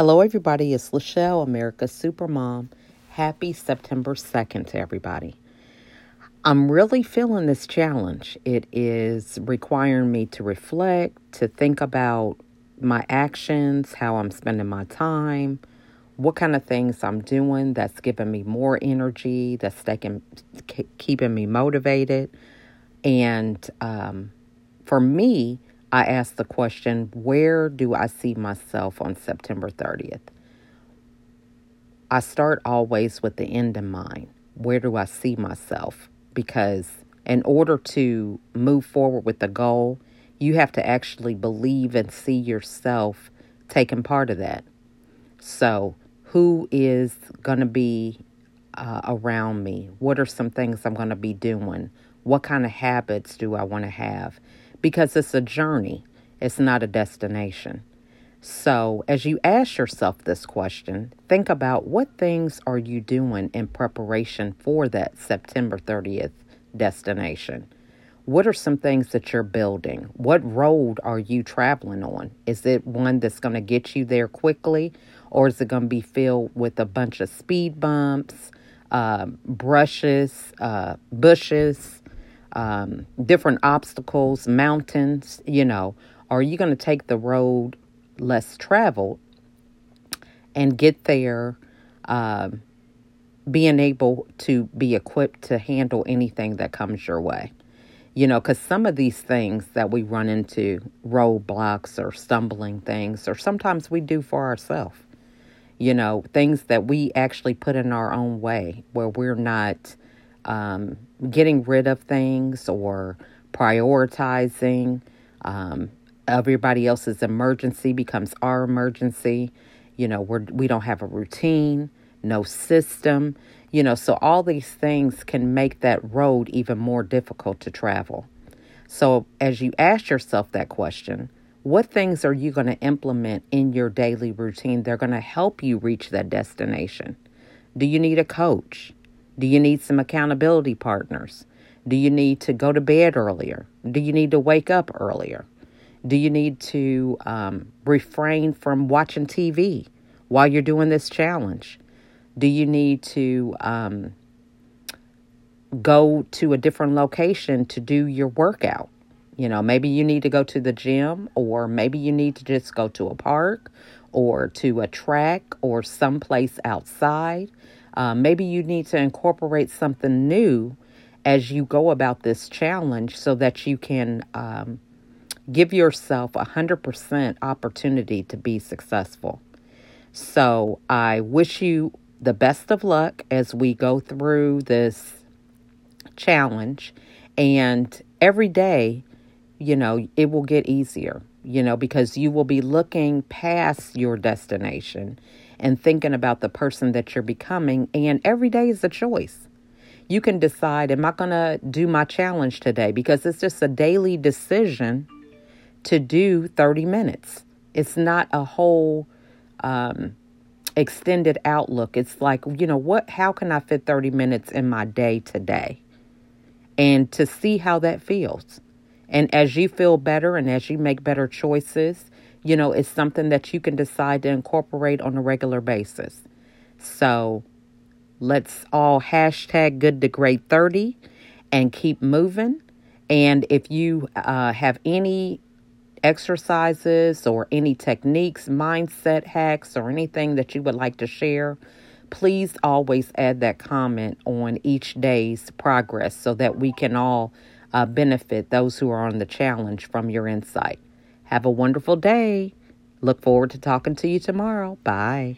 Hello, everybody. It's Lachelle, America's Supermom. Happy September 2nd to everybody. I'm really feeling this challenge. It is requiring me to reflect, to think about my actions, how I'm spending my time, what kind of things I'm doing that's giving me more energy, that's taking, keeping me motivated. And um, for me, I ask the question where do I see myself on September 30th? I start always with the end in mind. Where do I see myself? because in order to move forward with the goal, you have to actually believe and see yourself taking part of that. So, who is going to be uh, around me? What are some things I'm going to be doing? What kind of habits do I want to have? Because it's a journey, it's not a destination. So, as you ask yourself this question, think about what things are you doing in preparation for that September 30th destination? What are some things that you're building? What road are you traveling on? Is it one that's going to get you there quickly, or is it going to be filled with a bunch of speed bumps, uh, brushes, uh, bushes, um, different obstacles, mountains? You know, are you going to take the road less traveled and get there uh, being able to be equipped to handle anything that comes your way. You know, because some of these things that we run into, roadblocks or stumbling things, or sometimes we do for ourselves. You know, things that we actually put in our own way where we're not um, getting rid of things or prioritizing. Um, everybody else's emergency becomes our emergency. You know, we're, we don't have a routine, no system. You know, so all these things can make that road even more difficult to travel. So, as you ask yourself that question, what things are you going to implement in your daily routine? They're going to help you reach that destination. Do you need a coach? Do you need some accountability partners? Do you need to go to bed earlier? Do you need to wake up earlier? Do you need to um, refrain from watching TV while you're doing this challenge? Do you need to um, go to a different location to do your workout? You know, maybe you need to go to the gym, or maybe you need to just go to a park or to a track or someplace outside. Uh, maybe you need to incorporate something new as you go about this challenge so that you can um, Give yourself a 100% opportunity to be successful. So I wish you the best of luck as we go through this challenge. And every day, you know, it will get easier, you know, because you will be looking past your destination and thinking about the person that you're becoming. And every day is a choice. You can decide, am I going to do my challenge today? Because it's just a daily decision to do 30 minutes. It's not a whole um, extended outlook. It's like, you know, what how can I fit 30 minutes in my day today? And to see how that feels. And as you feel better and as you make better choices, you know, it's something that you can decide to incorporate on a regular basis. So let's all hashtag good to great 30 and keep moving. And if you uh, have any exercises or any techniques, mindset hacks, or anything that you would like to share, please always add that comment on each day's progress so that we can all uh, benefit those who are on the challenge from your insight. Have a wonderful day. Look forward to talking to you tomorrow. Bye.